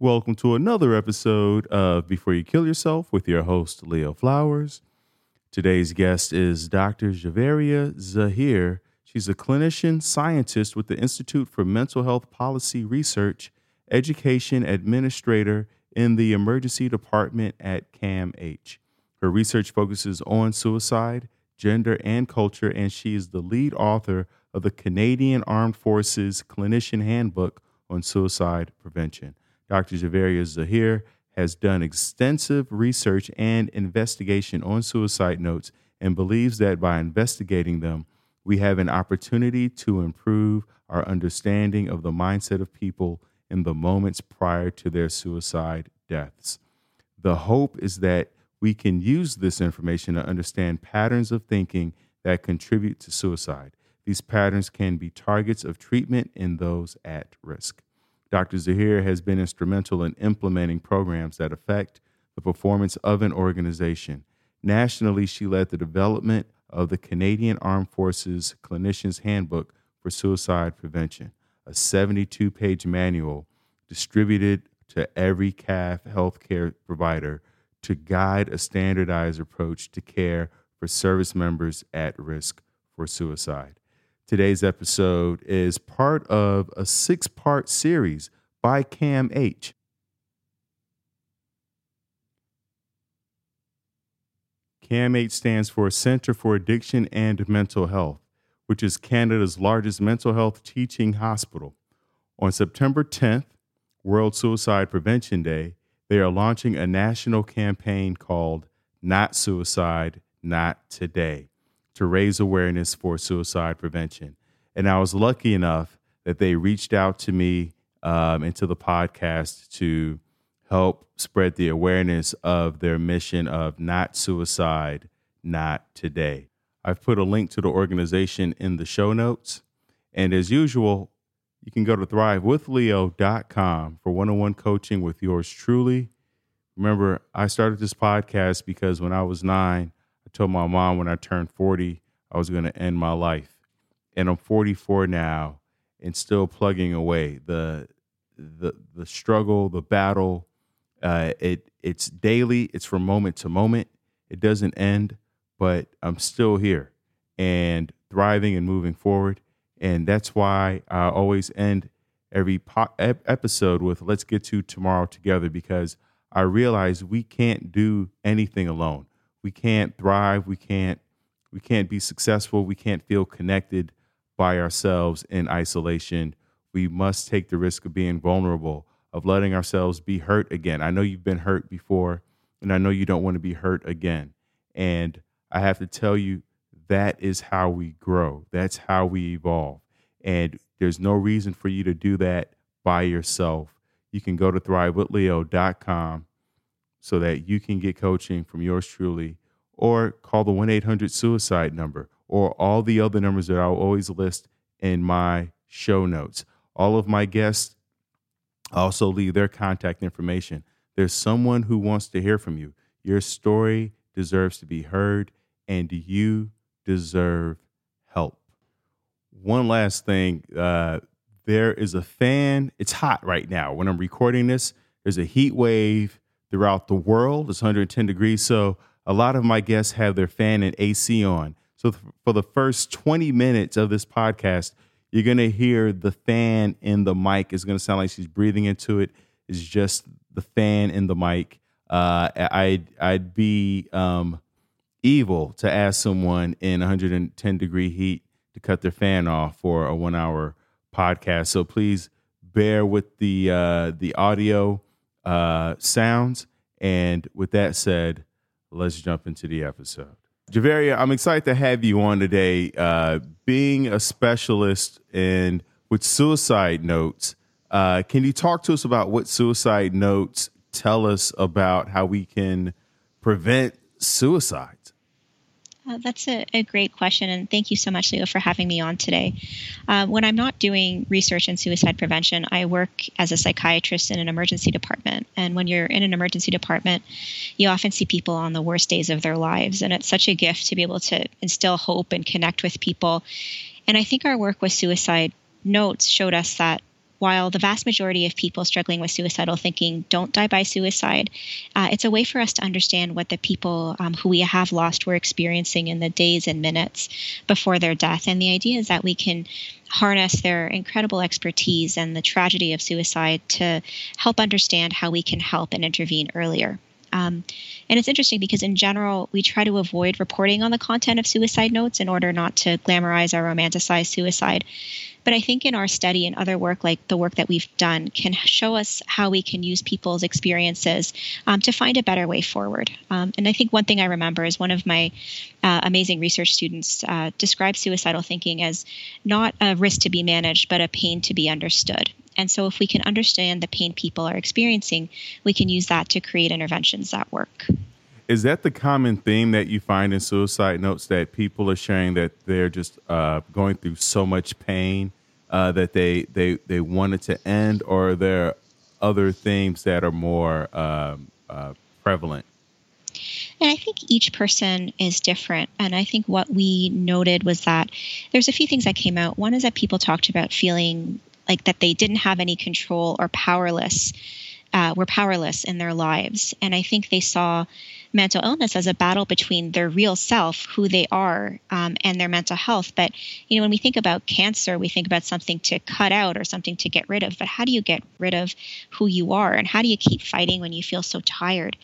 Welcome to another episode of Before You Kill Yourself with your host, Leo Flowers. Today's guest is Dr. Juveria Zaheer. She's a clinician scientist with the Institute for Mental Health Policy Research, education administrator in the emergency department at CAMH. Her research focuses on suicide, gender, and culture, and she is the lead author of the Canadian Armed Forces Clinician Handbook on Suicide Prevention. Dr. Juveria Zaheer has done extensive research and investigation on suicide notes and believes that by investigating them, we have an opportunity to improve our understanding of the mindset of people in the moments prior to their suicide deaths. The hope is that we can use this information to understand patterns of thinking that contribute to suicide. These patterns can be targets of treatment in those at risk. Dr. Zaheer has been instrumental in implementing programs that affect the performance of an organization. Nationally, she led the development of the Canadian Armed Forces Clinician's Handbook for Suicide Prevention, a 72 page manual distributed to every CAF healthcare provider to guide a standardized approach to care for service members at risk for suicide. Today's episode is part of a six part series by CAMH. Cam H stands for Center for Addiction and Mental Health, which is Canada's largest mental health teaching hospital. On September 10th, World Suicide Prevention Day, they are launching a national campaign called Not Suicide, Not Today to raise awareness for suicide prevention. And I was lucky enough that they reached out to me um, into the podcast to help spread the awareness of their mission of not suicide, not today. I've put a link to the organization in the show notes. And as usual, you can go to thrivewithleo.com for one on one coaching with yours truly. Remember, I started this podcast because when I was nine, I told my mom when I turned 40, I was going to end my life. And I'm 44 now and still plugging away. The the the struggle, the battle, uh, it it's daily, it's from moment to moment. It doesn't end, but I'm still here and thriving and moving forward. And that's why I always end every po- episode with let's get to tomorrow together because I realize we can't do anything alone we can't thrive. We can't we can't be successful. We can't feel connected by ourselves in isolation. We must take the risk of being vulnerable of letting ourselves be hurt again. I know you've been hurt before and i know you don't want to be hurt again. And i have to tell you that is how we grow. That's how we evolve. And there's no reason for you to do that by yourself. You can go to thrivewithleo.com so that you can get coaching from yours truly or call the 1 800 suicide number or all the other numbers that I'll always list in my show notes. All of my guests also leave their contact information. There's someone who wants to hear from you. Your story deserves to be heard, and you deserve help. One last thing uh, there is a fan. It's hot right now. When I'm recording this, there's a heat wave throughout the world. It's 110 degrees. So a lot of my guests have their fan and AC on. So for the first 20 minutes of this podcast, you're going to hear the fan in the mic. It's going to sound like she's breathing into it. It's just the fan in the mic. Uh, I'd, I'd be um, evil to ask someone in 110 degree heat to cut their fan off for a one hour podcast. So please bear with the uh, the audio uh, sounds. And with that said, let's jump into the episode. Juveria, I'm excited to have you on today. Uh, being a specialist in with suicide notes, uh, can you talk to us about what suicide notes tell us about how we can prevent suicide? Uh, that's a, a, great question, and thank you so much, Leo, for having me on today. Uh, when I'm not doing research in suicide prevention, I work as a psychiatrist in an emergency department. And when you're in an emergency department, you often see people on the worst days of their lives, and it's such a gift to be able to instill hope and connect with people. And I think our work with suicide notes showed us that while the vast majority of people struggling with suicidal thinking don't die by suicide, uh, it's a way for us to understand what the people um, who we have lost were experiencing in the days and minutes before their death. And the idea is that we can harness their incredible expertise and the tragedy of suicide to help understand how we can help and intervene earlier. Um, and it's interesting because, in general, we try to avoid reporting on the content of suicide notes in order not to glamorize or romanticize suicide. But I think in our study and other work, like the work that we've done, can show us how we can use people's experiences um, to find a better way forward. Um, and I think one thing I remember is one of my uh, amazing research students uh, described suicidal thinking as not a risk to be managed, but a pain to be understood. And so, if we can understand the pain people are experiencing, we can use that to create interventions that work. Is that the common theme that you find in suicide notes that people are sharing that they're just uh, going through so much pain uh, that they, they they want it to end, or are there other themes that are more um, uh, prevalent? And I think each person is different. And I think what we noted was that there's a few things that came out. One is that people talked about feeling like that they didn't have any control or powerless uh, were powerless in their lives and i think they saw mental illness as a battle between their real self who they are um, and their mental health. But you know when we think about cancer we think about something to cut out or something to get rid of. But how do you get rid of who you are? And how do you keep fighting when you feel so tired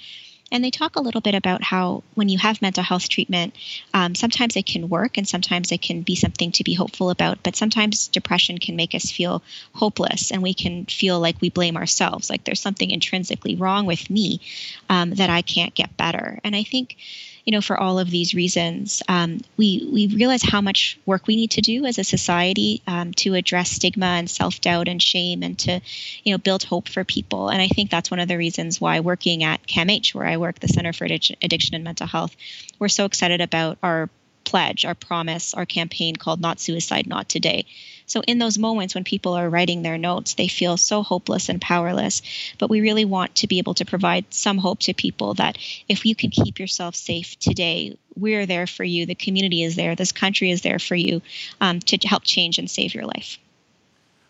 and they talk a little bit about how when you have mental health treatment, um, sometimes it can work and sometimes it can be something to be hopeful about. But sometimes depression can make us feel hopeless and we can feel like we blame ourselves, like there's something intrinsically wrong with me um, that I can't get better. And I think you know, for all of these reasons, um, we we realize how much work we need to do as a society um, to address stigma and self doubt and shame, and to, you know, build hope for people. And I think that's one of the reasons why working at CAMH, where I work, the Center for Addiction and Mental Health, we're so excited about our pledge, our promise, our campaign called Not Suicide, Not Today. So, in those moments when people are writing their notes, they feel so hopeless and powerless. But we really want to be able to provide some hope to people that if you can keep yourself safe today, we're there for you. The community is there. This country is there for you um, to help change and save your life.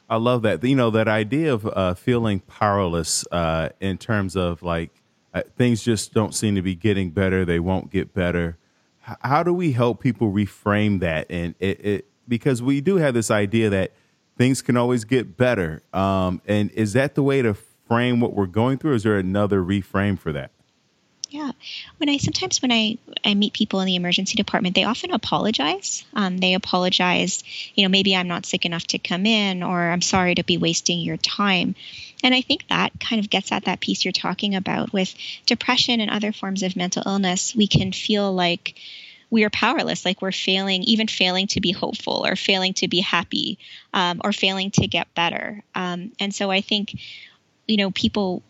I love that. You know, that idea of uh, feeling powerless uh, in terms of like uh, things just don't seem to be getting better, they won't get better. How do we help people reframe that? And it, it because we do have this idea that things can always get better. Um, and is that the way to frame what we're going through? Is there another reframe for that? Yeah, when I sometimes when I I meet people in the emergency department, they often apologize. Um, they apologize, you know, maybe I'm not sick enough to come in, or I'm sorry to be wasting your time. And I think that kind of gets at that piece you're talking about with depression and other forms of mental illness. We can feel like we are powerless, like we're failing, even failing to be hopeful or failing to be happy um, or failing to get better. Um, and so I think, you know, people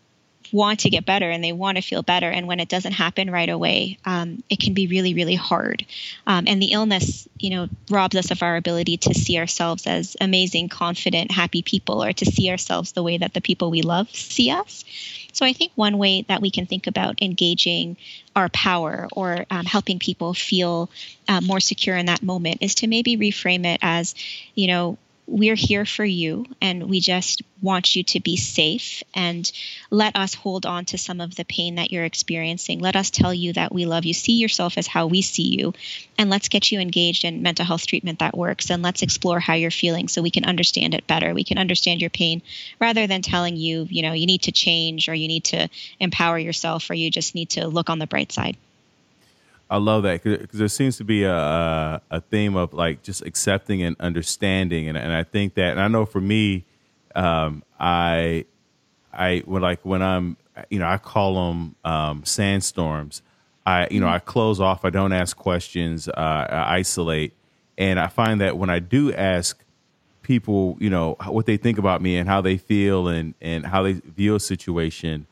want to get better and they want to feel better. And when it doesn't happen right away, um, it can be really, really hard. Um, and the illness, you know, robs us of our ability to see ourselves as amazing, confident, happy people or to see ourselves the way that the people we love see us. So I think one way that we can think about engaging our power or um, helping people feel uh, more secure in that moment is to maybe reframe it as, you know, we're here for you and we just want you to be safe and let us hold on to some of the pain that you're experiencing. Let us tell you that we love you. See yourself as how we see you. And let's get you engaged in mental health treatment that works. And let's explore how you're feeling so we can understand it better. We can understand your pain rather than telling you, you know, you need to change or you need to empower yourself or you just need to look on the bright side. I love that because there seems to be a, a theme of like just accepting and understanding, and, and I think that, and I know for me, um, I, I when like when I'm, you know, I call them um, sandstorms. I, you know, I close off. I don't ask questions. Uh, I isolate, and I find that when I do ask people, you know, what they think about me and how they feel and and how they view a situation,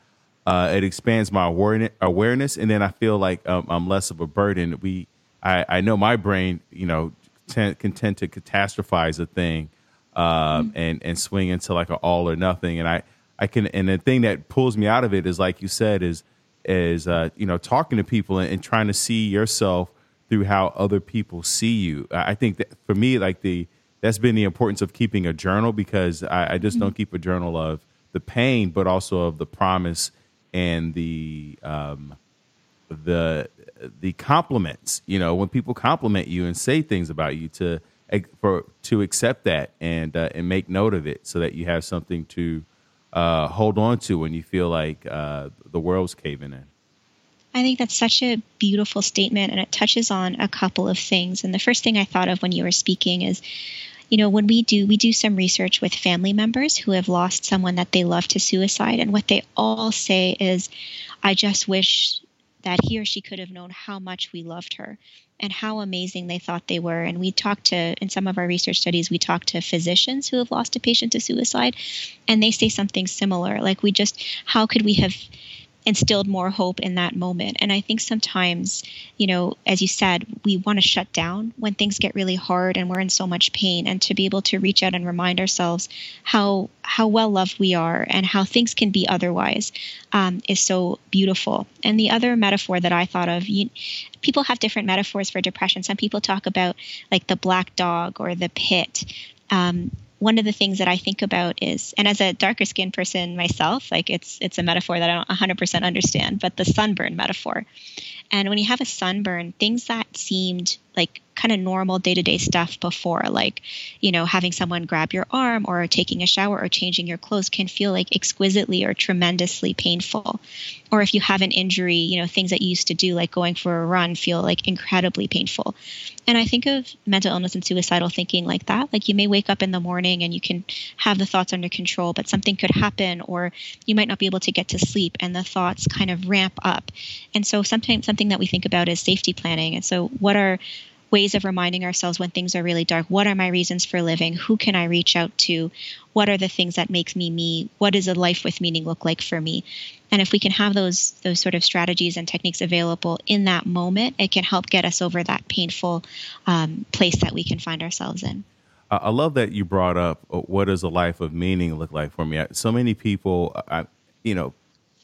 uh, it expands my awareness, and then I feel like um, I'm less of a burden. We, I, I know my brain, you know, tend, can tend to catastrophize a thing, uh, mm-hmm. and and swing into like an all or nothing. And I, I can, and the thing that pulls me out of it is, like you said, is is uh, you know talking to people and, and trying to see yourself through how other people see you. I think that for me, like the that's been the importance of keeping a journal because I, I just mm-hmm. don't keep a journal of the pain, but also of the promise and the um, the the compliments. You know, when people compliment you and say things about you, to for to accept that and uh, and make note of it, so that you have something to uh, hold on to when you feel like uh, the world's caving in. I think that's such a beautiful statement, and it touches on a couple of things. And the first thing I thought of when you were speaking is, you know, when we do we do some research with family members who have lost someone that they love to suicide, and what they all say is, "I just wish that he or she could have known how much we loved her and how amazing they thought they were. And we talked to, in some of our research studies, we talked to physicians who have lost a patient to suicide, and they say something similar. Like, we just, how could we have instilled more hope in that moment. And I think sometimes, you know, as you said, we want to shut down when things get really hard and we're in so much pain and to be able to reach out and remind ourselves how how well loved we are and how things can be otherwise um, is so beautiful. And the other metaphor that I thought of, you, people have different metaphors for depression. Some people talk about like the black dog or the pit. Um, one of the things that I think about is, and as a darker skinned person myself, like it's it's a metaphor that I don't 100% understand, but the sunburn metaphor. And when you have a sunburn, things that seemed like kind of normal day to day stuff before, like, you know, having someone grab your arm or taking a shower or changing your clothes can feel like exquisitely or tremendously painful. Or if you have an injury, you know, things that you used to do, like going for a run, feel like incredibly painful. And I think of mental illness and suicidal thinking like that. Like you may wake up in the morning and you can have the thoughts under control, but something could happen, or you might not be able to get to sleep and the thoughts kind of ramp up. And so sometimes something that we think about is safety planning. And so, what are ways of reminding ourselves when things are really dark. What are my reasons for living? Who can i reach out to? What are the things that makes me me? What does a life with meaning look like for me? And if we can have those those sort of strategies and techniques available in that moment it can help get us over that painful um, place that we can find ourselves in. I love that you brought up uh, what does a life of meaning look like for me? So many people I, you know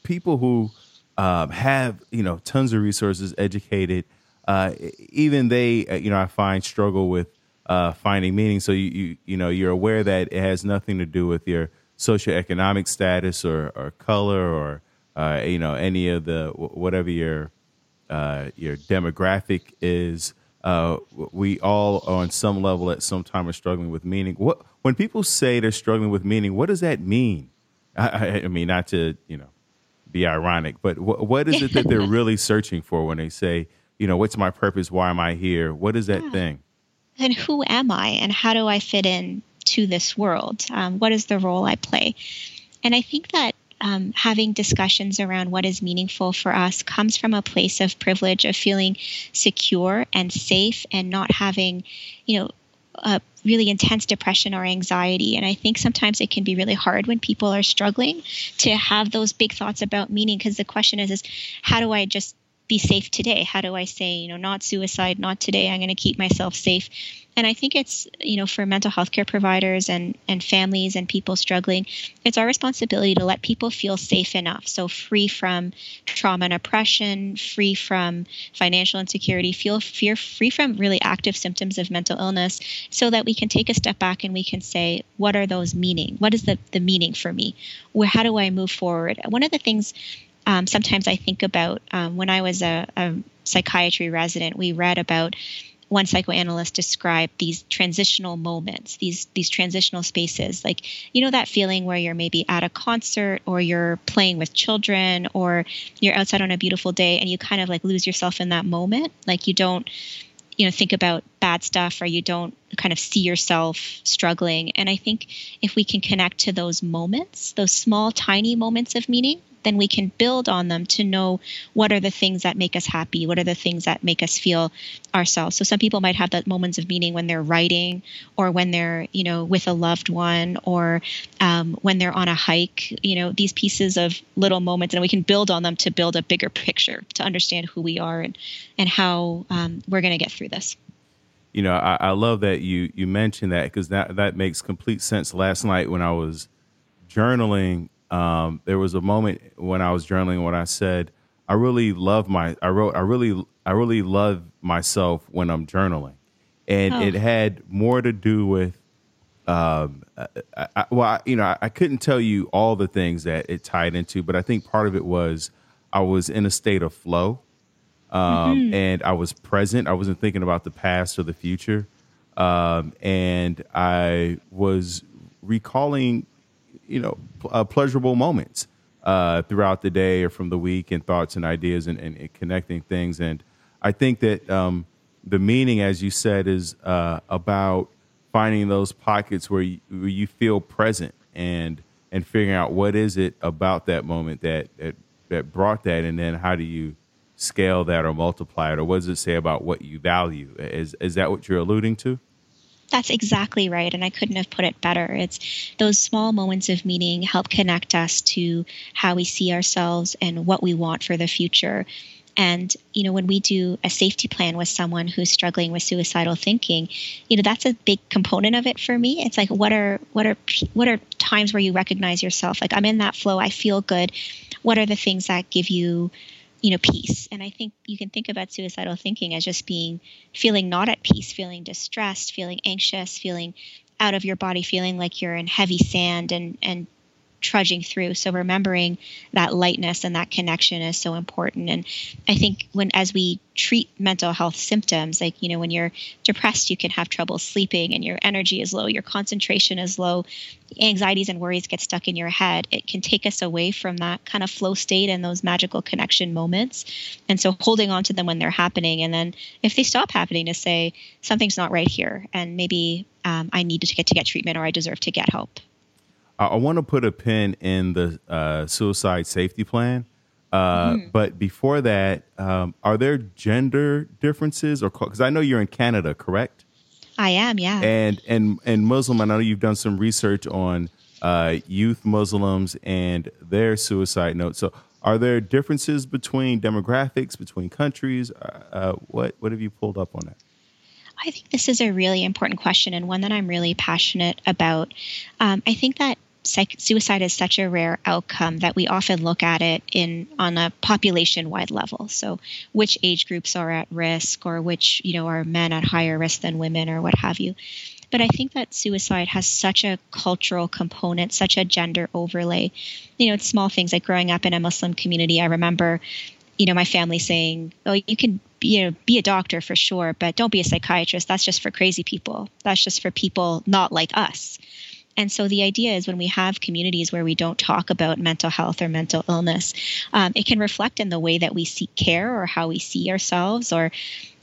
people who um, have you know tons of resources educated uh, even they, uh, you know, I find struggle with uh, finding meaning. So you, you, you know, you're aware that it has nothing to do with your socioeconomic status or, or color or, uh, you know, any of the whatever your uh, your demographic is. Uh, we all, on some level, at some time, are struggling with meaning. What when people say they're struggling with meaning, what does that mean? I, I mean, not to you know be ironic, but wh- what is it that they're really searching for when they say you know, what's my purpose? Why am I here? What is that yeah. thing? And who am I? And how do I fit in to this world? Um, what is the role I play? And I think that um, having discussions around what is meaningful for us comes from a place of privilege of feeling secure and safe and not having, you know, a really intense depression or anxiety. And I think sometimes it can be really hard when people are struggling to have those big thoughts about meaning because the question is, is how do I just be safe today? How do I say, you know, not suicide, not today, I'm going to keep myself safe? And I think it's, you know, for mental health care providers and, and families and people struggling, it's our responsibility to let people feel safe enough. So free from trauma and oppression, free from financial insecurity, feel fear free from really active symptoms of mental illness, so that we can take a step back and we can say, what are those meaning? What is the, the meaning for me? Where how do I move forward? One of the things um, sometimes I think about um, when I was a, a, psychiatry resident, we read about one psychoanalyst described these transitional moments, these these transitional spaces, like you know that feeling where you're maybe at a concert or you're playing with children or you're outside on a beautiful day and you kind of like lose yourself in that moment, like you don't you know think about bad stuff or you don't kind of see yourself struggling. And i think if we can connect to those moments those small tiny moments of meaning then we can build on them to know what are the things that make us happy, what are the things that make us feel ourselves. So some people might have that moments of meaning when they're writing, or when they're you know with a loved one, or um, when they're on a hike. You know these pieces of little moments, and we can build on them to build a bigger picture to understand who we are and and how um, we're going to get through this you know, I, I, love that you you mentioned that because that that makes complete sense. Last night when I was journaling, um, there was a moment when I was journaling when I said, I really love my, I wrote, I really, I really love myself when I'm journaling. And oh. it had more to do with um, I, I, well, I, you know, I, I, couldn't tell you all the things that it tied into, but I think part of it was I was in a state of flow, um, mm-hmm. and I was present. I wasn't thinking about the past or the future, um, and I was recalling, you know, uh, pleasurable moments uh, throughout the day or from the week, and thoughts and ideas, and, and, and connecting things. And I think that um, the meaning, as you said, is uh, about finding those pockets where you, where you feel present and and figuring out what is it about that moment that, that that brought that, and then how do you scale that or multiply it, or what does it say about what you value? Is is that what you're alluding to? That's exactly right. And I couldn't have put it better. It's those small moments of meaning help connect us to how we see ourselves and what we want for the future. And, you know, when we do a safety plan with someone who's struggling with suicidal thinking, you know, that's a big component of it for me. It's like, what are, what are, what are times where you recognize yourself? Like, I'm in that flow. I feel good. What are the things that give you, you know, peace? And I think you can think about suicidal thinking as just being feeling not at peace, feeling distressed, feeling anxious, feeling out of your body, feeling like you're in heavy sand and, and trudging through. So remembering that lightness and that connection is so important. And I think when as we treat mental health symptoms, like you know, when you're depressed, you can have trouble sleeping and your energy is low, your concentration is low, anxieties and worries get stuck in your head. It can take us away from that kind of flow state and those magical connection moments. And so holding on to them when they're happening, and then if they stop happening, to say something's not right here, and maybe um, I need to get to get treatment or I deserve to get help. I, I want to put a pin in the uh, suicide safety plan. Uh, mm-hmm. But before that, um, are there gender differences, or because I know you're in Canada, correct? I am, yeah. And and and Muslim, I know you've done some research on uh, youth Muslims and their suicide notes. So, are there differences between demographics, between countries? Uh, uh what what have you pulled up on that? I think this is a really important question and one that I'm really passionate about. Um, I think that psych- suicide is such a rare outcome that we often look at it in on a population-wide level. So, which age groups are at risk, or which you know are men at higher risk than women, or what have you. But I think that suicide has such a cultural component, such a gender overlay. You know, it's small things like growing up in a Muslim community. I remember, you know, my family saying, "Oh, you can." You know, be a doctor for sure, but don't be a psychiatrist. That's just for crazy people. That's just for people not like us. And so the idea is when we have communities where we don't talk about mental health or mental illness, um, it can reflect in the way that we seek care or how we see ourselves. Or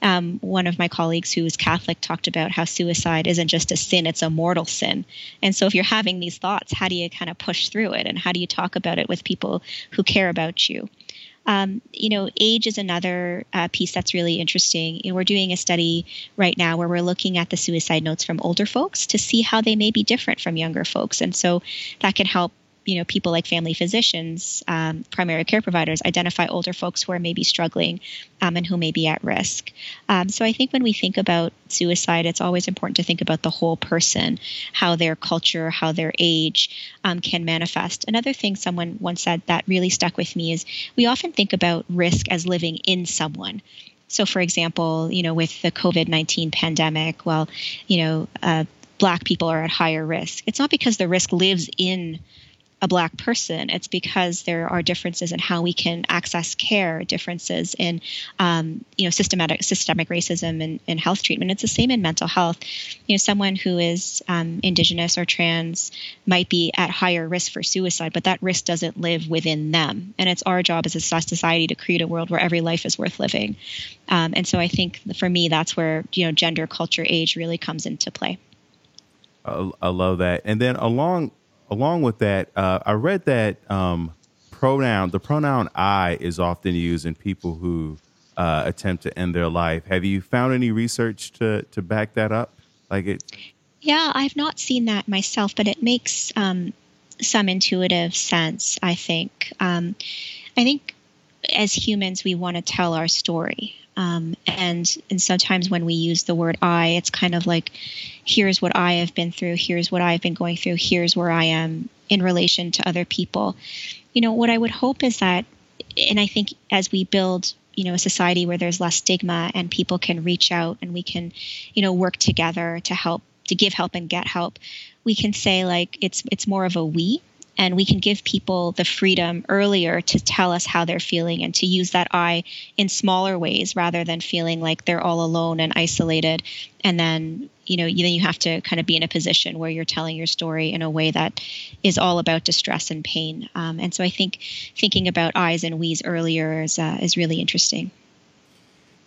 um, one of my colleagues who is Catholic talked about how suicide isn't just a sin, it's a mortal sin. And so if you're having these thoughts, how do you kind of push through it? And how do you talk about it with people who care about you? Um, you know, age is another uh, piece that's really interesting. You know, we're doing a study right now where we're looking at the suicide notes from older folks to see how they may be different from younger folks, and so that can help you know people like family physicians um, primary care providers identify older folks who are maybe struggling um, and who may be at risk. Um, so i think when we think about suicide it's always important to think about the whole person how their culture how their age um, can manifest. Another thing someone once said that really stuck with me is we often think about risk as living in someone. So, for example, you know, with the COVID 19 pandemic, well, you know, uh, Black people are at higher risk. It's not because the risk lives in a black person it's because there are differences in how we can access care differences in um, you know systematic systemic racism and, and, health treatment. It's the same in mental health. You know someone who is um, indigenous or trans might be at higher risk for suicide but that risk doesn't live within them. And it's our job as a society to create a world where every life is worth living. Um, and so i think for me that's where you know gender culture age really comes into play. I love that. And then along along with that, uh, I read that um, pronoun, the pronoun I is often used in people who uh, attempt to end their life. Have you found any research to, to back that up? Like it? Yeah, I've not seen that myself, but it makes um, some intuitive sense, I think. Um, I think as humans, we want to tell our story. Um, and and sometimes when we use the word I, it's kind of like, here's what I have been through, here's what I've been going through, here's where I am in relation to other people. You know, what I would hope is that, and I think as we build you know a society where there's less stigma and people can reach out and we can you know work together to help to give help and get help we can say like it's it's more of a we and we can give people the freedom earlier to tell us how they're feeling and to use that I in smaller ways rather than feeling like they're all alone and isolated. And then you know then you have to kind of be in a position where you're telling your story in a way that is all about distress and pain. Um, and so i think thinking about I's and we's earlier is, uh, is really interesting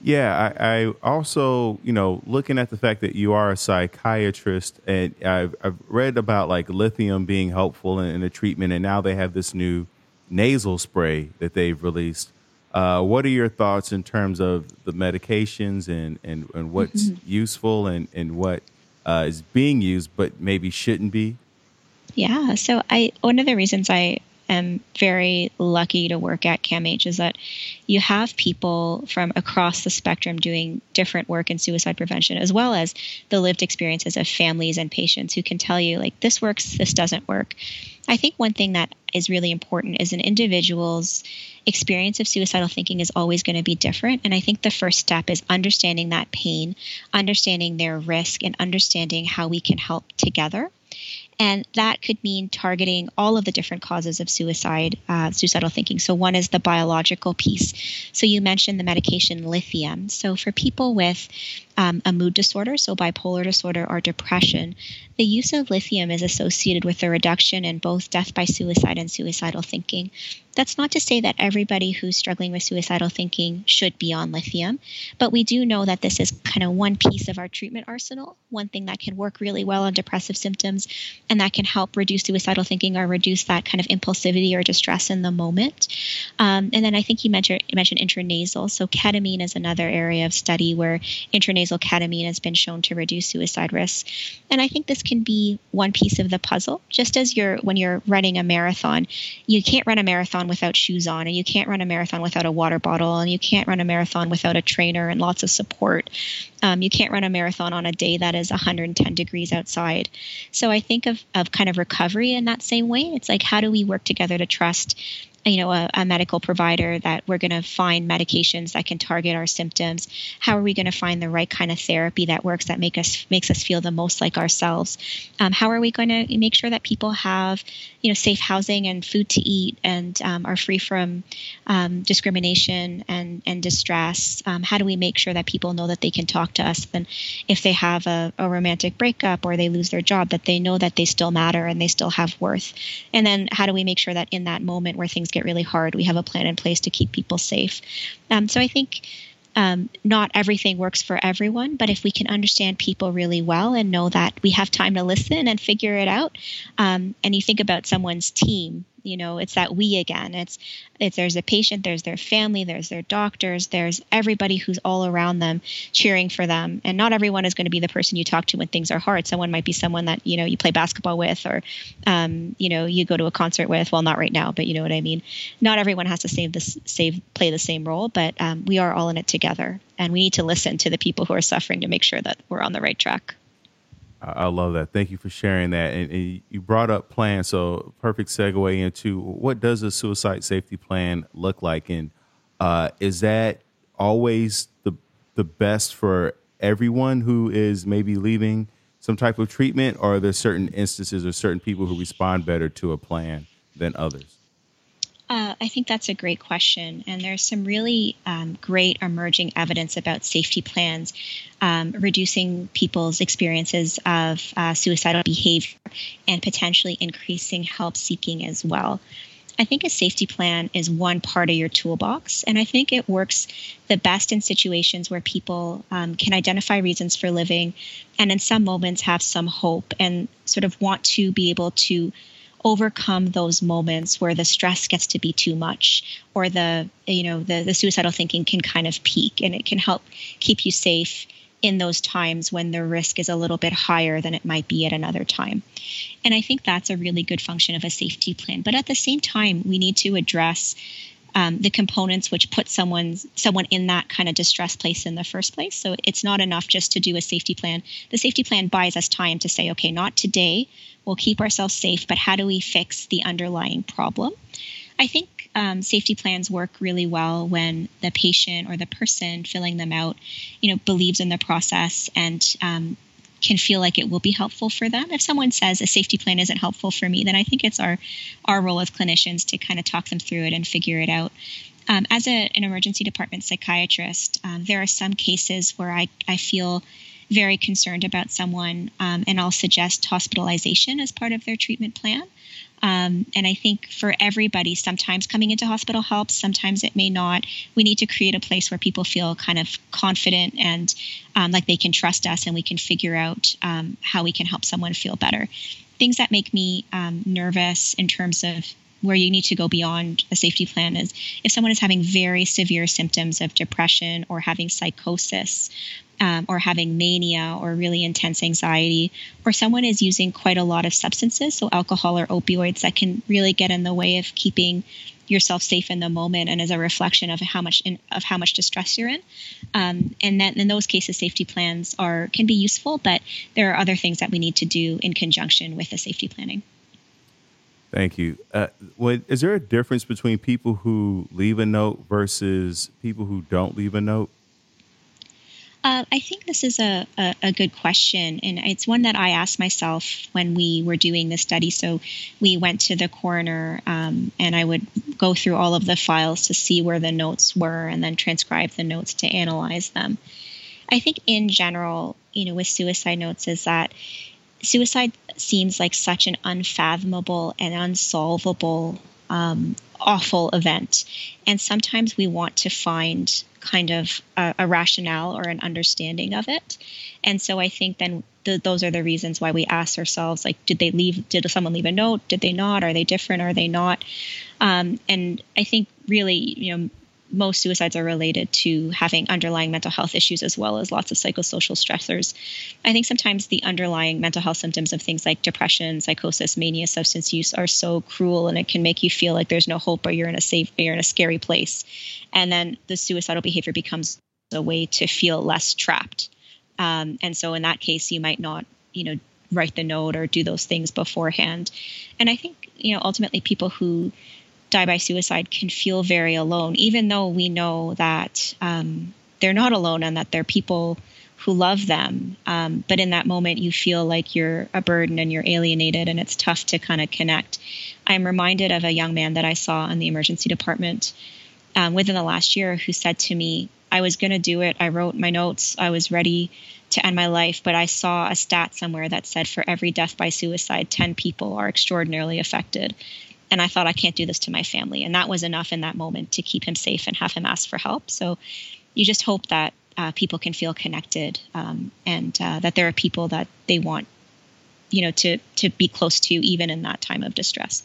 yeah, I, I, also, you know, looking at the fact that you are a psychiatrist, and I've, I've read about like lithium being helpful in, in, the treatment, and now they have this new nasal spray that they've released. Uh, what are your thoughts in terms of the medications and, and, and what's mm-hmm. useful and, and what uh, is being used but maybe shouldn't be? Yeah, so I one of the reasons I am very lucky to work at CAMH is that you have people from across the spectrum doing different work in suicide prevention, as well as the lived experiences of families and patients who can tell you, like, this works, this doesn't work. I think one thing that is really important is an individual's experience of suicidal thinking is always going to be different. And I think the first step is understanding that pain, understanding their risk, and understanding how we can help together. And that could mean targeting all of the different causes of suicide, uh, suicidal thinking. So, one is the biological piece. So, you mentioned the medication lithium. So, for people with um, a mood disorder, so bipolar disorder or depression, the use of lithium is associated with a reduction in both death by suicide and suicidal thinking. That's not to say that everybody who's struggling with suicidal thinking should be on lithium, but we do know that this is kind of one piece of our treatment arsenal, one thing that can work really well on depressive symptoms and that can help reduce suicidal thinking or reduce that kind of impulsivity or distress in the moment. Um, and then I think you mentioned, mentioned intranasal. So ketamine is another area of study where intranasal ketamine has been shown to reduce suicide risks. And I think this can be one piece of the puzzle. Just as you're when you're running a marathon, you can't run a marathon without shoes on, and you can't run a marathon without a water bottle, and you can't run a marathon without a trainer and lots of support. Um, you can't run a marathon on a day that is 110 degrees outside. So I think of, of kind of recovery in that same way. It's like, how do we work together to trust you know a, a medical provider that we're going to find medications that can target our symptoms. How are we going to find the right kind of therapy that works that make us makes us feel the most like ourselves? Um, how are we going to make sure that people have you know safe housing and food to eat and um, are free from um, discrimination and and distress? Um, how do we make sure that people know that they can talk to us and if they have a, a romantic breakup or they lose their job that they know that they still matter and they still have worth? And then how do we make sure that in that moment where things get really hard, we have a plan in place to keep people safe. Um, so I think um, not everything works for everyone, but if we can understand people really well and know that we have time to listen and figure it out, um, and you think about someone's team, you know it's that we again. It's if there's a patient there's their family there's their doctors there's everybody who's all around them cheering for them. And not everyone is going to be the person you talk to when things are hard. Someone might be someone that you know you play basketball with or um, you know you go to a concert with. Well not right now but you know what i mean. Not everyone has to save this save play the same role but um, we are all in it together. And we need to listen to the people who are suffering to make sure that we're on the right track I love that. Thank you for sharing that. And, and, you brought up plans, so perfect segue into what does a suicide safety plan look like, and uh, is that always the the best for everyone who is maybe leaving some type of treatment, or are there certain instances or certain people who respond better to a plan than others? Uh, I think that's a great question. And there's some really um, great emerging evidence about safety plans um, reducing people's experiences of uh, suicidal behavior and potentially increasing help seeking as well. I think a safety plan is one part of your toolbox, and I think it works the best in situations where people um, can identify reasons for living and in some moments have some hope and sort of want to be able to overcome those moments where the stress gets to be too much or the you know the, the suicidal thinking can kind of peak and it can help keep you safe in those times when the risk is a little bit higher than it might be at another time. And I think that's a really good function of a safety plan. But at the same time, we need to address um, the components which put someone someone in that kind of distress place in the first place. So it's not enough just to do a safety plan. The safety plan buys us time to say, okay, not today. We'll keep ourselves safe, but how do we fix the underlying problem? I think um, safety plans work really well when the patient or the person filling them out, you know, believes in the process and um, can feel like it will be helpful for them. If someone says a safety plan isn't helpful for me, then I think it's our our role as clinicians to kind of talk them through it and figure it out. Um, as a, an emergency department psychiatrist, um, there are some cases where I, I feel very concerned about someone, um, and I'll suggest hospitalization as part of their treatment plan. Um, and I think for everybody, sometimes coming into hospital helps, sometimes it may not. We need to create a place where people feel kind of confident and um, like they can trust us and we can figure out um, how we can help someone feel better. Things that make me um, nervous in terms of where you need to go beyond a safety plan is if someone is having very severe symptoms of depression or having psychosis um, or having mania or really intense anxiety, or someone is using quite a lot of substances, so alcohol or opioids, that can really get in the way of keeping yourself safe in the moment and as a reflection of how much in, of how much distress you're in. Um, and then in those cases, safety plans are can be useful, but there are other things that we need to do in conjunction with the safety planning. Thank you. Uh, is there a difference between people who leave a note versus people who don't leave a note? Uh, I think this is a, a, a, good question, and it's one that I asked myself when we were doing the study. So we went to the coroner, um, and I would go through all of the files to see where the notes were, and then transcribe the notes to analyze them. I think in general, you know, with suicide notes, is that suicide seems like such an unfathomable and unsolvable um, awful event. And sometimes we want to find kind of a, a rationale or an understanding of it. And so I think then the, those are the reasons why we ask ourselves like, did they leave? Did someone leave a note? Did they not? Are they different? Are they not? Um, and I think really, you know, most suicides are related to having underlying mental health issues as well as lots of psychosocial stressors. I think sometimes the underlying mental health symptoms of things like depression, psychosis, mania, substance use are so cruel and it can make you feel like there's no hope or you're in a safe you're in a scary place. And then the suicidal behavior becomes a way to feel less trapped. Um, and so in that case you might not, you know, write the note or do those things beforehand. And I think, you know, ultimately people who die by suicide can feel very alone, even though we know that um, they're not alone and that there are people who love them. Um, but in that moment, you feel like you're a burden and you're alienated, and it's tough to kind of connect. I'm reminded of a young man that I saw in the emergency department um, within the last year who said to me, I was going to do it. I wrote my notes. I was ready to end my life, but I saw a stat somewhere that said for every death by suicide, 10 people are extraordinarily affected. And I thought, I can't do this to my family. And that was enough in that moment to keep him safe and have him ask for help. So you just hope that uh, people can feel connected um, and uh, that there are people that they want, you know, to, to be close to even in that time of distress.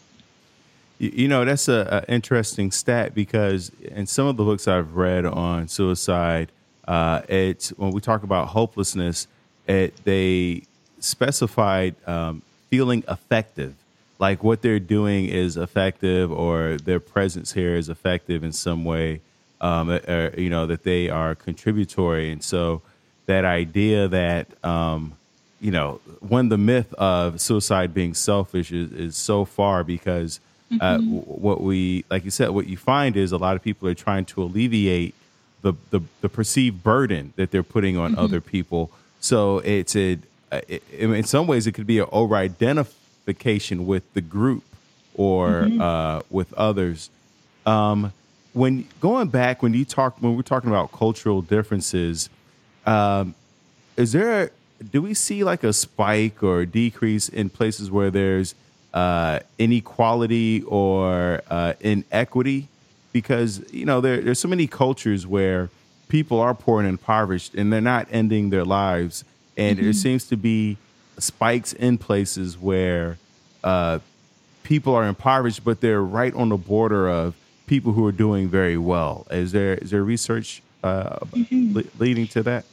You know, that's a, interesting stat because in some of the books I've read on suicide, uh, it's when we talk about hopelessness, it, they specified um, feeling effective like what they're doing is effective or their presence here is effective in some way um, or, uh, uh, you know that they are contributory and so that idea that um, you know when the myth of suicide being selfish is, is so far because uh, mm-hmm. what we like you said what you find is a lot of people are trying to alleviate the the, the perceived burden that they're putting on mm-hmm. other people so it's a it, in some ways it could be an over with the group or mm-hmm. uh, with others. Um, when going back, when you talk, when we're talking about cultural differences, um, is there, do we see like a spike or a decrease in places where there's uh, inequality or uh, inequity? Because you know there, there's so many cultures where people are poor and impoverished, and they're not ending their lives, and mm-hmm. there seems to be spikes in places where uh, people are impoverished, but they're right on the border of people who are doing very well. Is there is there research uh, mm-hmm. le- leading to that?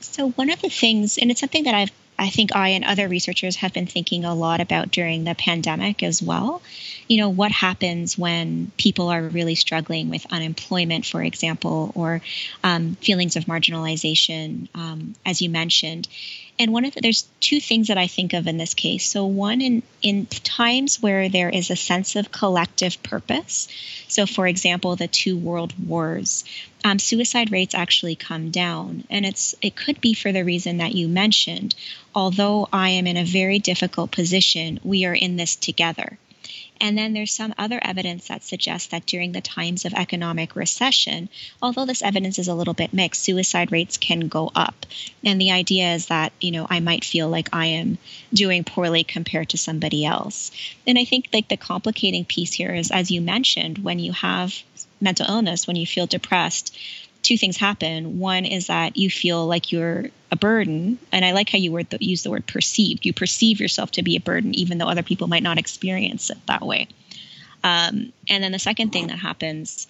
So one of the things, and it's something that I've I think I and other researchers have been thinking a lot about during the pandemic as well. You know, what happens when people are really struggling with unemployment, for example, or um, feelings of marginalization, um, as you mentioned. And one of the, there's two things that I think of in this case. So one in in times where there is a sense of collective purpose. So for example, the two world wars, um, suicide rates actually come down, and it's it could be for the reason that you mentioned. Although I am in a very difficult position, we are in this together. And then there's some other evidence that suggests that during the times of economic recession, although this evidence is a little bit mixed, suicide rates can go up. And the idea is that, you know, I might feel like I am doing poorly compared to somebody else. And I think like the complicating piece here is as you mentioned, when you have mental illness, when you feel depressed, two things happen. One is that you feel like you're a burden, and I like how you word the, use the word perceived. You perceive yourself to be a burden, even though other people might not experience it that way. Um, and then the second thing that happens,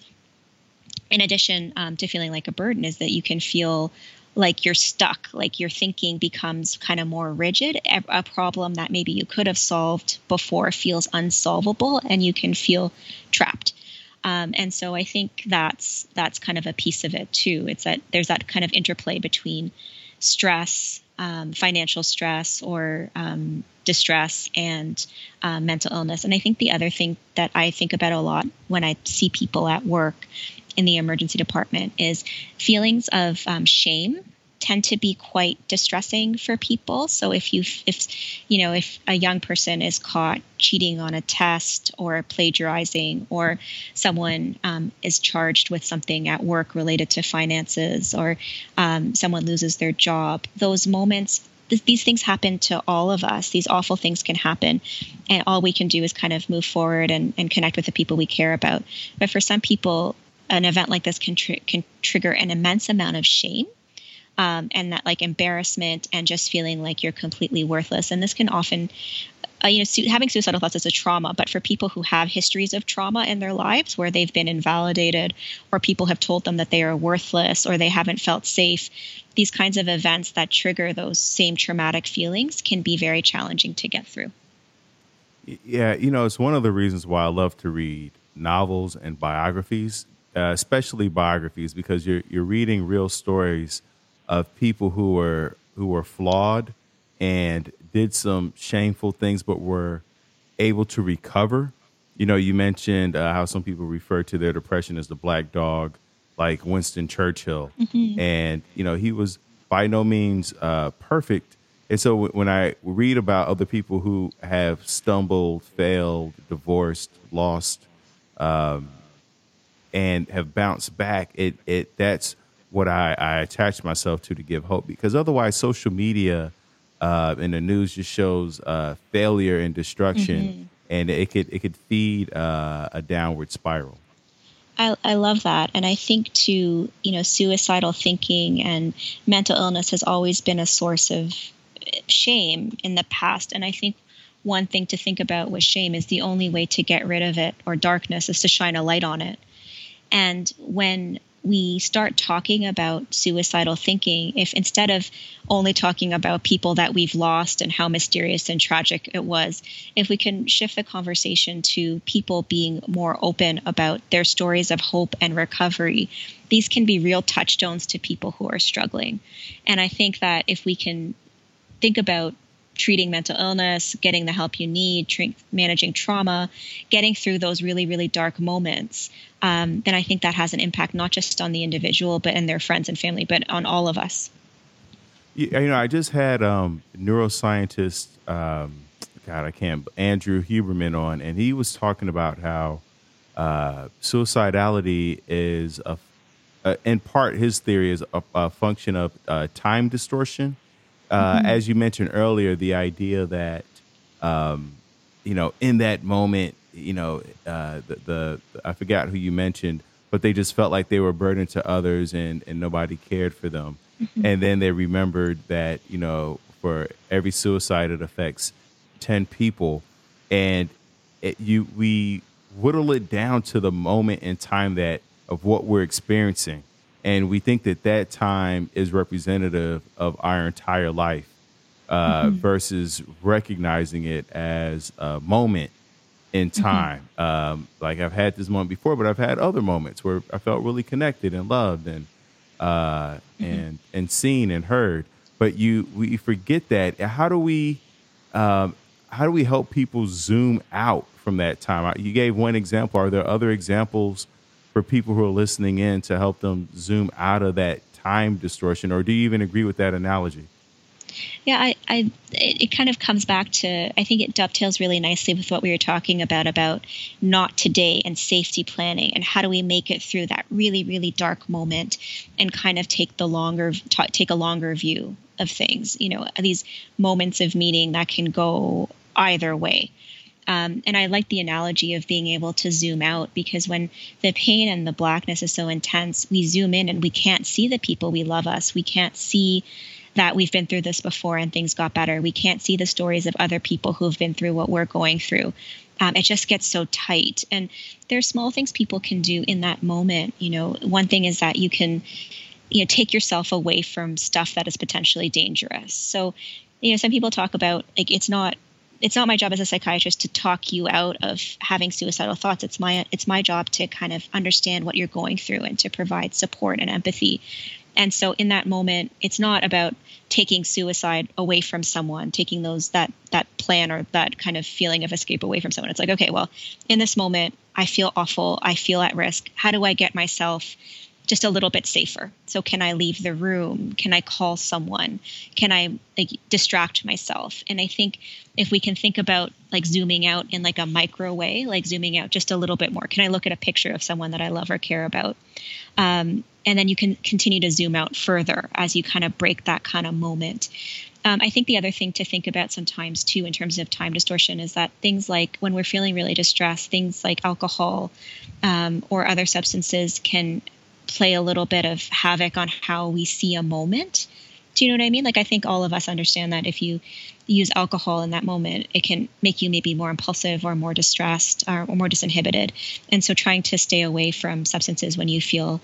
in addition um, to feeling like a burden, is that you can feel like you're stuck, like your thinking becomes kind of more rigid. A problem that maybe you could have solved before feels unsolvable, and you can feel trapped. Um, and so I think that's that's kind of a piece of it too. It's that there's that kind of interplay between stress, um, financial stress, or um, distress, and uh, mental illness. And I think the other thing that I think about a lot when I see people at work in the emergency department is feelings of um, shame tend to be quite distressing for people. So if you if you know if a young person is caught cheating on a test or plagiarizing, or someone um, is charged with something at work related to finances, or um, someone loses their job, those moments these things happen to all of us. These awful things can happen. And all we can do is kind of move forward and, and connect with the people we care about. But for some people, an event like this can, tr- can trigger an immense amount of shame um, and that like embarrassment and just feeling like you're completely worthless. And this can often, uh, you know, su- having suicidal thoughts is a trauma, but for people who have histories of trauma in their lives where they've been invalidated or people have told them that they are worthless or they haven't felt safe, these kinds of events that trigger those same traumatic feelings can be very challenging to get through. Yeah, you know, it's one of the reasons why I love to read novels and biographies, uh, especially biographies, because you're you're reading real stories of people who were who were flawed and did some shameful things, but were able to recover. You know, you mentioned uh, how some people refer to their depression as the black dog, like Winston Churchill, mm-hmm. and you know he was by no means uh, perfect. And so w- when I read about other people who have stumbled, failed, divorced, lost, um, and have bounced back, it it that's what I, I attach myself to to give hope because otherwise social media uh, and the news just shows uh, failure and destruction mm-hmm. and it could it could feed uh, a downward spiral. I, I love that. And I think too, you know, suicidal thinking and mental illness has always been a source of shame in the past. And I think one thing to think about with shame is the only way to get rid of it or darkness is to shine a light on it. And when we start talking about suicidal thinking, if instead of only talking about people that we've lost and how mysterious and tragic it was, if we can shift the conversation to people being more open about their stories of hope and recovery, these can be real touchstones to people who are struggling. And I think that if we can think about treating mental illness, getting the help you need, managing trauma, getting through those really, really dark moments, um, then I think that has an impact not just on the individual, but in their friends and family, but on all of us. You know, I just had um, neuroscientist, um, God, I can't, Andrew Huberman on, and he was talking about how uh, suicidality is a, uh, in part, his theory is a, a function of uh, time distortion uh, mm-hmm. as you mentioned earlier, the idea that um, you know in that moment, you know, uh, the, the, I forgot who you mentioned, but they just felt like they were a burden to others and and nobody cared for them, mm-hmm. and then they remembered that you know for every suicide it affects ten people, and it, you we whittle it down to the moment in time that of what we're experiencing and we think that that time is representative of our entire life uh, mm-hmm. versus recognizing it as a moment in mm-hmm. time. Mm-hmm. Um, like I've had this moment before, but I've had other moments where I felt really connected and loved and uh, mm-hmm. and and seen and heard. but you we forget that. How do we um, how do we help people zoom out from that time? You gave one example. Are there other examples for people who are listening in to help them zoom out of that time distortion, or do you even agree with that analogy? Yeah, I, I, it kind of comes back to I think it dovetails really nicely with what we were talking about about not today and safety planning and how do we make it through that really really dark moment and kind of take the longer take a longer view of things. You know, these moments of meaning that can go either way. Um, and I like the analogy of being able to zoom out because when the pain and the blackness is so intense, we zoom in and we can't see the people we love us. We can't see that we've been through this before and things got better. We can't see the stories of other people who've been through what we're going through. Um, it just gets so tight. And there's small things people can do in that moment. You know, one thing is that you can, you know, take yourself away from stuff that is potentially dangerous. So, you know, some people talk about like it's not it's not my job as a psychiatrist to talk you out of having suicidal thoughts. It's my it's my job to kind of understand what you're going through and to provide support and empathy and so in that moment it's not about taking suicide away from someone taking those that that plan or that kind of feeling of escape away from someone. It's like okay well in this moment i feel awful. I feel at risk. How do i get myself just a little bit safer. So can I leave the room? Can I call someone? Can I like distract myself? And I think if we can think about like zooming out in like a micro way, like zooming out just a little bit more. Can I look at a picture of someone that I love or care about? Um, and then you can continue to zoom out further as you kind of break that kind of moment. Um, I think the other thing to think about sometimes too, in terms of time distortion, is that things like when we're feeling really distressed, things like alcohol um, or other substances can play a little bit of havoc on how we see a moment. Do you know what I mean? Like, I think all of us understand that if you use alcohol in that moment, it can make you maybe more impulsive or more distressed or, or more disinhibited. And so, trying to stay away from substances when you feel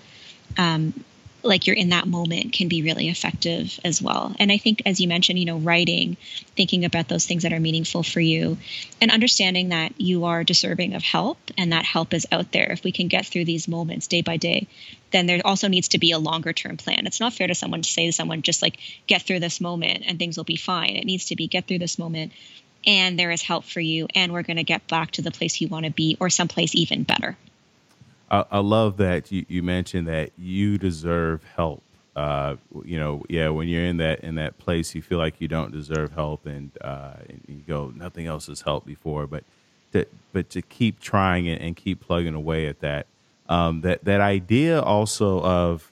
um, like you're in that moment can be really effective as well. And I think, as you mentioned, you know, writing, thinking about those things that are meaningful for you, and understanding that you are deserving of help and that help is out there. If we can get through these moments day by day, then there also needs to be a longer term plan. It's not fair to someone to say to someone, just like, get through this moment and things will be fine. It needs to be get through this moment and there is help for you and we're going to get back to the place you want to be or someplace even better. I, I love that you, you mentioned that you deserve help. Uh, you know, yeah, when you're in that in that place, you feel like you don't deserve help, and, uh, and you go, nothing else has helped before. But to, but to keep trying it and keep plugging away at that. Um, that that idea also of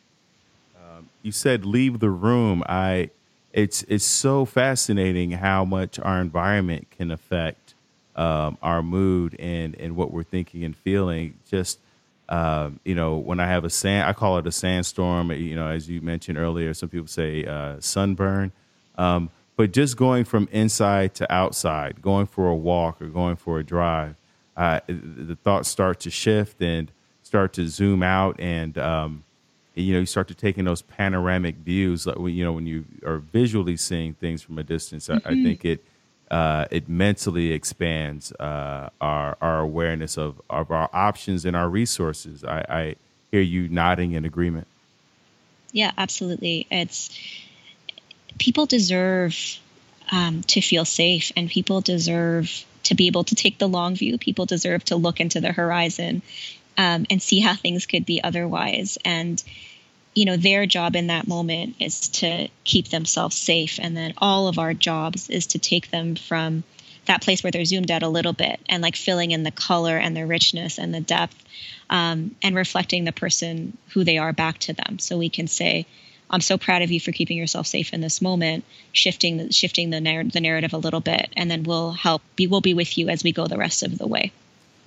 um, you said leave the room. I it's it's so fascinating how much our environment can affect um, our mood and and what we're thinking and feeling. Just um, you know, when I have a sand, I call it a sandstorm. You know, as you mentioned earlier, some people say uh, sunburn. Um, but just going from inside to outside, going for a walk or going for a drive, uh, the thoughts start to shift and start to zoom out, and um, you know, you start to take in those panoramic views. Like you know, when you are visually seeing things from a distance, mm-hmm. I, I mm-hmm. think it uh, it mentally expands uh, our our awareness of of our options and our resources. I, I hear you nodding in agreement. Yeah, absolutely. It's people deserve um, to feel safe, and people deserve to be able to take the long view. People deserve to look into the horizon um, and see how things could be otherwise. And you know their job in that moment is to keep themselves safe and then all of our jobs is to take them from that place where they're zoomed out a little bit and like filling in the color and the richness and the depth um, and reflecting the person who they are back to them. So we can say i'm so proud of you for keeping yourself safe in this moment shifting the shifting the, narr- the narrative a little bit and then we'll help be we'll be with you as we go the rest of the way.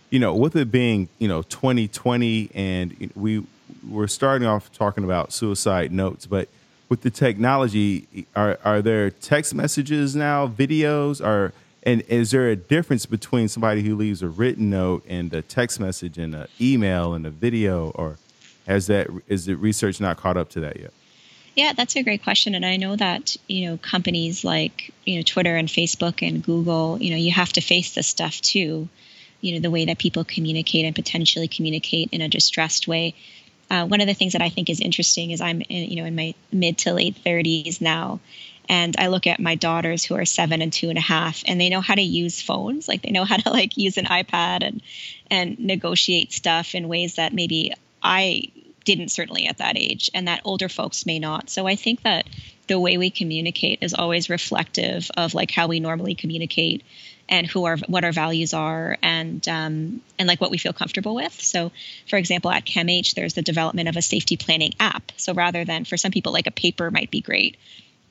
You know with it being you know 2020 and we we're starting off talking about suicide notes, but with the technology, are are there text messages now, videos, or and is there a difference between somebody who leaves a written note and a text message and an email and a video, or has that is the research not caught up to that yet? Yeah, that's a great question, and I know that you know companies like you know Twitter and Facebook and Google, you know, you have to face this stuff too. You know, the way that people communicate and potentially communicate in a distressed way uh, one of the things that I think is interesting is I'm in, you know in my mid to late 30s now, and I look at my daughters who are seven and two and a half, and they know how to use phones. Like they know how to like use an iPad and and negotiate stuff in ways that maybe I didn't certainly at that age, and that older folks may not. So I think that the way we communicate is always reflective of like how we normally communicate and who our what our values are and um, and like what we feel comfortable with. So, for example, at CAMH, there's the development of a safety planning app. So rather than for some people like a paper might be great,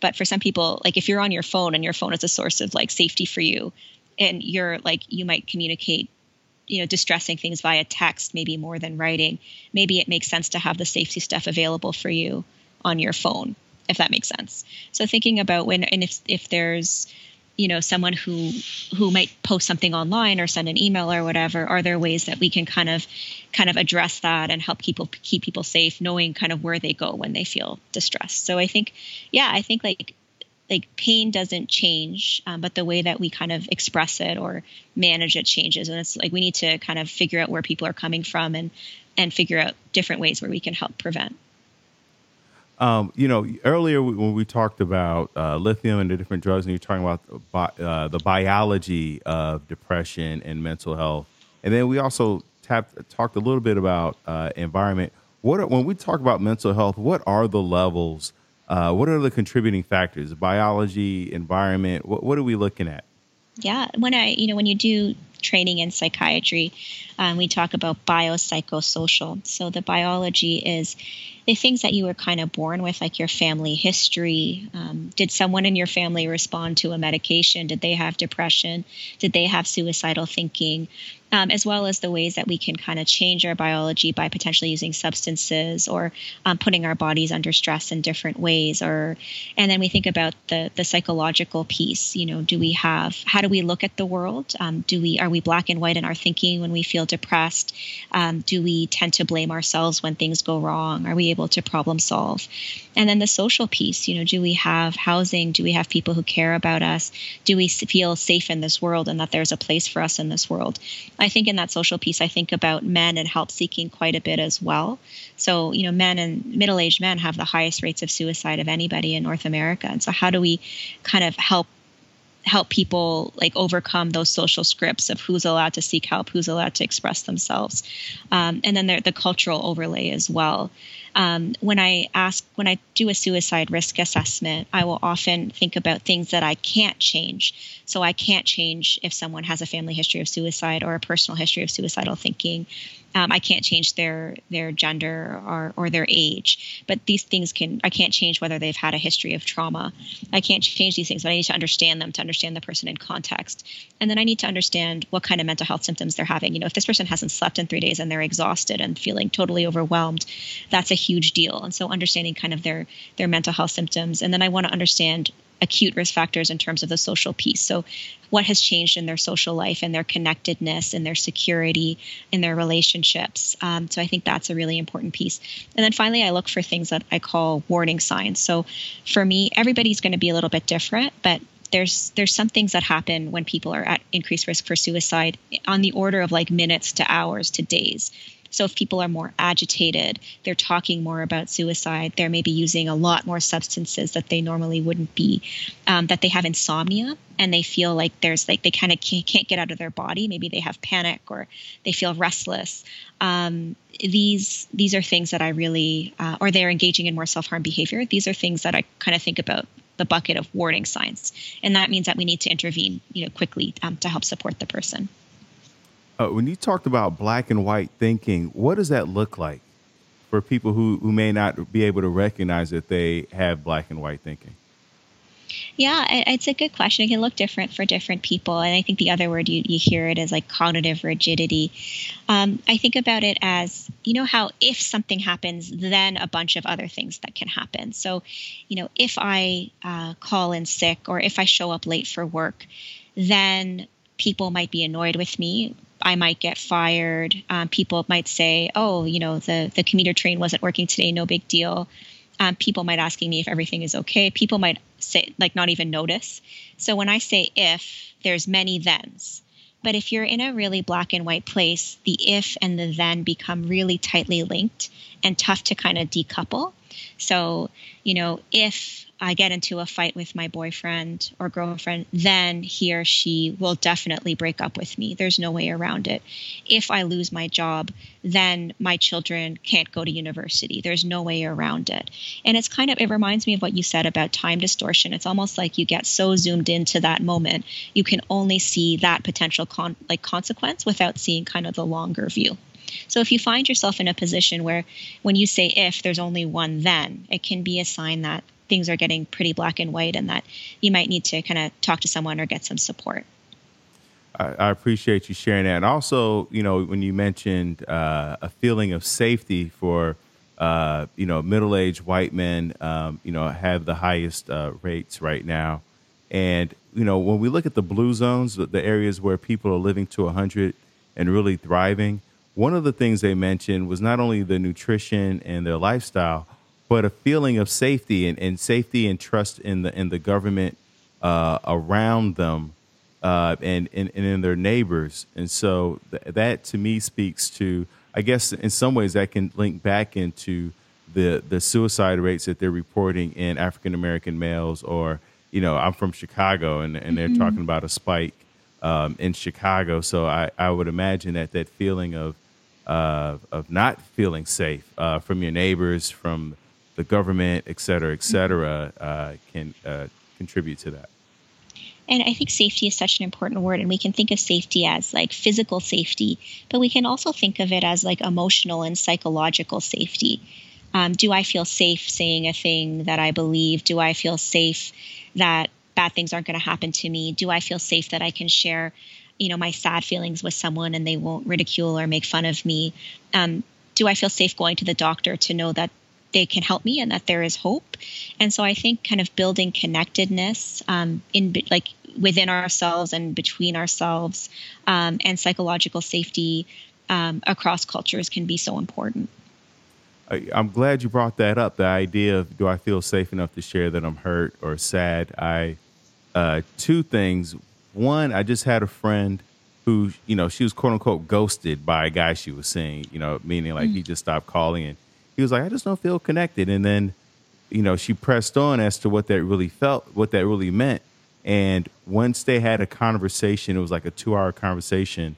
but for some people like if you're on your phone and your phone is a source of like safety for you, and you're like you might communicate you know distressing things via text maybe more than writing maybe it makes sense to have the safety stuff available for you on your phone if that makes sense so thinking about when and if if there's you know someone who who might post something online or send an email or whatever are there ways that we can kind of kind of address that and help people keep people safe knowing kind of where they go when they feel distressed? So i think yeah i think like like pain doesn't change um, but the way that we kind of express it or manage it changes. And it's like we need to kind of figure out where people are coming from and and figure out different ways where we can help prevent um, you know, earlier when we talked about uh, lithium and the different drugs, and you're talking about bi- uh, the biology of depression and mental health, and then we also tapped, talked a little bit about uh, environment. What are, when we talk about mental health, what are the levels? Uh, what are the contributing factors? Biology, environment. What, what are we looking at? Yeah, when I, you know, when you do training in psychiatry, um, we talk about biopsychosocial. So the biology is the things that you were kind of born with, like your family history. Um, did someone in your family respond to a medication? Did they have depression? Did they have suicidal thinking? um, as well as the ways that we can kind of change our biology by potentially using substances or um, putting our bodies under stress in different ways. Or and then we think about the the psychological piece. You know, do we have how do we look at the world? Um, do we are we black and white in our thinking when we feel depressed? Um, do we tend to blame ourselves when things go wrong? Are we able to problem solve? And then the social piece. You know, do we have housing? Do we have people who care about us? Do we feel safe in this world and that there's a place for us in this world? I think in that social piece, I think about men and help seeking quite a bit as well. So, you know, men and middle aged men have the highest rates of suicide of anybody in North America. And so, how do we kind of help help people like overcome those social scripts of who's allowed to seek help, who's allowed to express themselves, um, and then the cultural overlay as well. Um, when I ask, when I do a suicide risk assessment, I will often think about things that I can't change. So I can't change if someone has a family history of suicide or a personal history of suicidal thinking. Um, I can't change their their gender or, or their age, but these things can I can't change whether they've had a history of trauma. I can't change these things, but I need to understand them to understand the person in context, and then I need to understand what kind of mental health symptoms they're having. You know, if this person hasn't slept in three days and they're exhausted and feeling totally overwhelmed, that's a huge deal. And so understanding kind of their their mental health symptoms, and then I want to understand acute risk factors in terms of the social piece. So, what has changed in their social life and their connectedness and their security in their relationships? Um, so, I think that's a really important piece. And then finally, I look for things that I call warning signs. So, for me, everybody's going to be a little bit different, but there's there's some things that happen when people are at increased risk for suicide on the order of like minutes to hours to days so if people are more agitated, they're talking more about suicide, they're maybe using a lot more substances that they normally wouldn't be, um, that they have insomnia and they feel like there's like they kind of can't, get out of their body. Maybe they have panic or they feel restless. Um, these these are things that I really, uh, or they're engaging in more self harm behavior. These are things that I kind of think about the bucket of warning signs, and that means that we need to intervene, you know, quickly um, to help support the person. Uh, when you talked about black and white thinking, what does that look like for people who, who may not be able to recognize that they have black and white thinking? Yeah, it's a good question. It can look different for different people. And I think the other word you, you hear it is like cognitive rigidity. Um, I think about it as, you know, how if something happens, then a bunch of other things that can happen. So, you know, if I uh, call in sick or if I show up late for work, then people might be annoyed with me I might get fired. Um, people might say, "Oh, you know, the the commuter train wasn't working today. No big deal." Um, people might asking me if everything is okay. People might say like not even notice. So when I say if, there's many thens. But if you're in a really black and white place, the if and the then become really tightly linked and tough to kind of decouple. So, you know, if I get into a fight with my boyfriend or girlfriend, then he or she will definitely break up with me. There's no way around it. If I lose my job, then my children can't go to university. There's no way around it. And it's kind of, it reminds me of what you said about time distortion. It's almost like you get so zoomed into that moment, you can only see that potential con- like consequence without seeing kind of the longer view. So if you find yourself in a position where when you say if, there's only one then, it can be a sign that things are getting pretty black and white and that you might need to kind of talk to someone or get some support. I, I appreciate you sharing that. And also, you know, when you mentioned uh, a feeling of safety for, uh, you know, middle aged white men, um, you know, have the highest uh, rates right now. And, you know, when we look at the blue zones, the areas where people are living to 100 and really thriving, one of the things they mentioned was not only the nutrition and their lifestyle, but a feeling of safety and, and safety and trust in the in the government uh, around them uh, and, and, and in their neighbors. And so th- that to me speaks to, I guess, in some ways that can link back into the the suicide rates that they're reporting in African American males. Or you know, I'm from Chicago, and, and they're mm-hmm. talking about a spike um, in Chicago. So I, I would imagine that that feeling of uh, of not feeling safe uh, from your neighbors, from the government, et cetera, et cetera, uh, can uh, contribute to that. And I think safety is such an important word, and we can think of safety as like physical safety, but we can also think of it as like emotional and psychological safety. Um, do I feel safe saying a thing that I believe? Do I feel safe that bad things aren't going to happen to me? Do I feel safe that I can share, you know, my sad feelings with someone and they won't ridicule or make fun of me? Um, do I feel safe going to the doctor to know that they can help me and that there is hope. And so I think kind of building connectedness um, in like within ourselves and between ourselves um, and psychological safety um, across cultures can be so important. I'm glad you brought that up. The idea of do I feel safe enough to share that I'm hurt or sad? I uh, two things. One, I just had a friend who, you know, she was quote unquote ghosted by a guy she was seeing. You know, meaning like mm. he just stopped calling and he was like, I just don't feel connected. And then, you know, she pressed on as to what that really felt, what that really meant. And once they had a conversation, it was like a two hour conversation.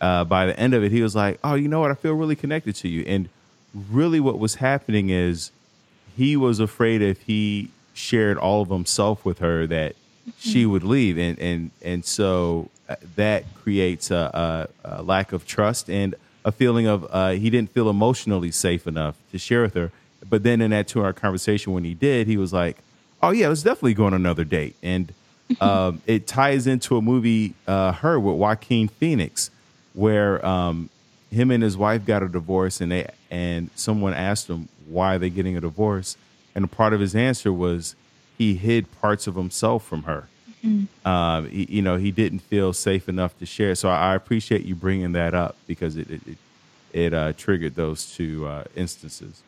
Uh, by the end of it, he was like, Oh, you know what? I feel really connected to you. And really, what was happening is he was afraid if he shared all of himself with her that mm-hmm. she would leave. And, and, and so uh, that creates a, a, a lack of trust. And a feeling of uh, he didn't feel emotionally safe enough to share with her. But then in that two hour conversation, when he did, he was like, "Oh yeah, let's definitely go on another date." And um, it ties into a movie, uh, Her, with Joaquin Phoenix, where um, him and his wife got a divorce, and they and someone asked him why are they getting a divorce, and a part of his answer was he hid parts of himself from her. Mm-hmm. Um, he, you know, he didn't feel safe enough to share. So I, I appreciate you bringing that up because it it, it, it uh, triggered those two uh, instances.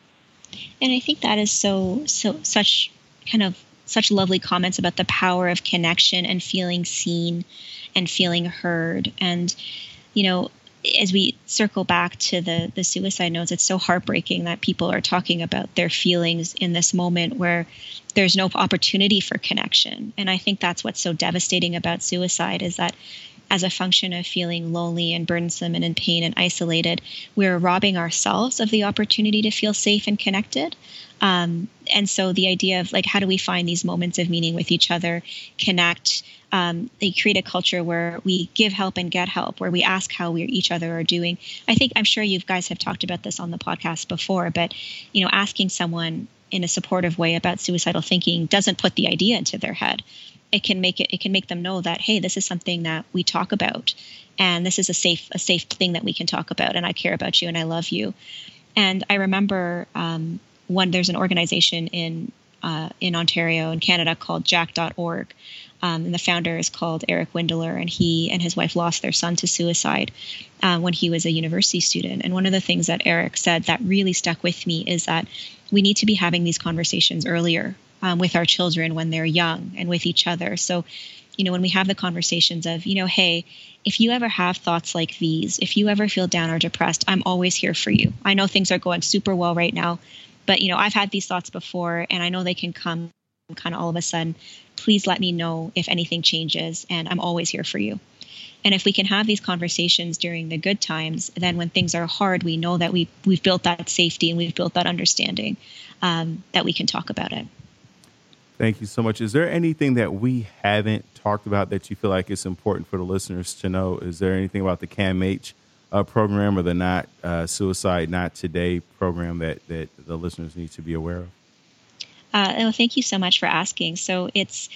And I think that is so so such kind of such lovely comments about the power of connection and feeling seen and feeling heard and you know as we circle back to the the suicide notes it's so heartbreaking that people are talking about their feelings in this moment where there's no opportunity for connection. And i think that's what's so devastating about suicide is that as a function of feeling lonely and burdensome and in pain and isolated we're robbing ourselves of the opportunity to feel safe and connected. Um, and so the idea of like how do we find these moments of meaning with each other connect um, they create a culture where we give help and get help, where we ask how we each other are doing. I think I'm sure you guys have talked about this on the podcast before, but you know, asking someone in a supportive way about suicidal thinking doesn't put the idea into their head. It can make it it can make them know that hey, this is something that we talk about, and this is a safe a safe thing that we can talk about, and I care about you and I love you. And I remember um, one there's an organization in uh, in Ontario in Canada called Jack.org. Um, and the founder is called Eric Windeler, and he and his wife lost their son to suicide uh, when he was a university student. And one of the things that Eric said that really stuck with me is that we need to be having these conversations earlier um, with our children when they're young and with each other. So, you know, when we have the conversations of, you know, hey, if you ever have thoughts like these, if you ever feel down or depressed, I'm always here for you. I know things are going super well right now, but, you know, I've had these thoughts before and I know they can come kind of all of a sudden, please let me know if anything changes, and I'm always here for you. And if we can have these conversations during the good times, then when things are hard, we know that we we've built that safety and we've built that understanding um, that we can talk about it. Thank you so much. Is there anything that we haven't talked about that you feel like it's important for the listeners to know? Is there anything about the CAMH uh, program or the Not uh, Suicide Not Today program that, that the listeners need to be aware of? Uh, well, thank you so much for asking. So it's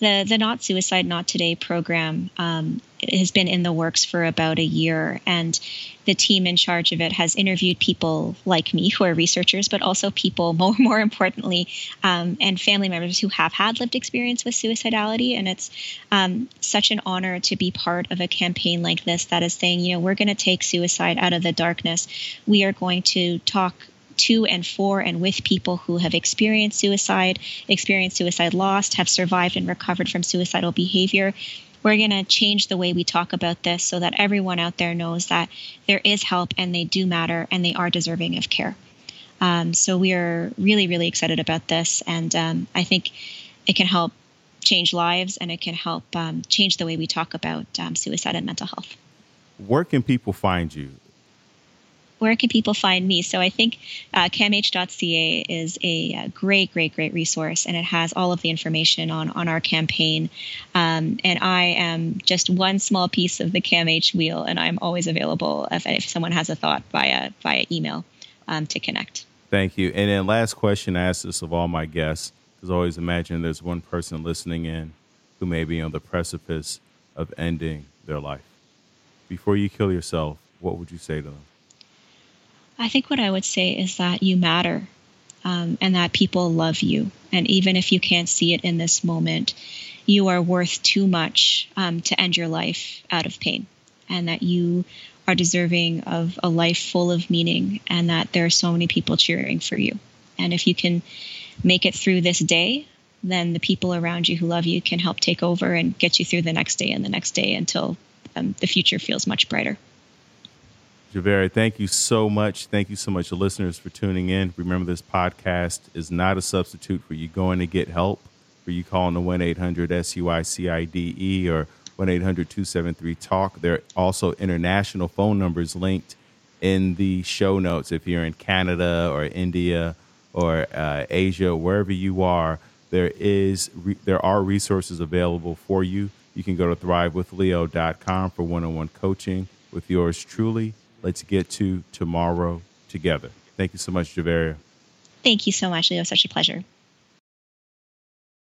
the the Not Suicide Not Today program um, has been in the works for about a year, and the team in charge of it has interviewed people like me who are researchers, but also people more more importantly, um, and family members who have had lived experience with suicidality. And it's um, such an honor to be part of a campaign like this that is saying, you know, we're going to take suicide out of the darkness. We are going to talk to and for and with people who have experienced suicide, experienced suicide loss, have survived and recovered from suicidal behavior. We're going to change the way we talk about this so that everyone out there knows that there is help and they do matter and they are deserving of care. Um, so we are really, really excited about this. And um, I think it can help change lives and it can help um, change the way we talk about um, suicide and mental health. Where can people find you? Where can people find me? So I think uh, camh.ca is a, a, great, great, great resource, and it has all of the information on on our campaign. Um, and I am just one small piece of the CAMH wheel, and I'm always available if, if someone has a thought via via email um, to connect. Thank you. And then last question, I ask this of all my guests, because always imagine there's one person listening in who may be on the precipice of ending their life. Before you kill yourself, what would you say to them? I think what I would say is that you matter um, and that people love you. And even if you can't see it in this moment, you are worth too much um, to end your life out of pain, and that you are deserving of a life full of meaning, and that there are so many people cheering for you. And if you can make it through this day, then the people around you who love you can help take over and get you through the next day and the next day until um, the future feels much brighter. Juveria, thank you so much. Thank you so much, listeners, for tuning in. Remember, this podcast is not a substitute for you going to get help, for you calling the 1 800 SUICIDE or 1 800 273 TALK. There are also international phone numbers linked in the show notes. If you're in Canada or India or uh, Asia, wherever you are, there is re- there are resources available for you. You can go to thrivewithleo.com for one-on-one coaching with yours truly. Let's get to tomorrow together. Thank you so much, Juveria. Thank you so much, Leo. Such a pleasure.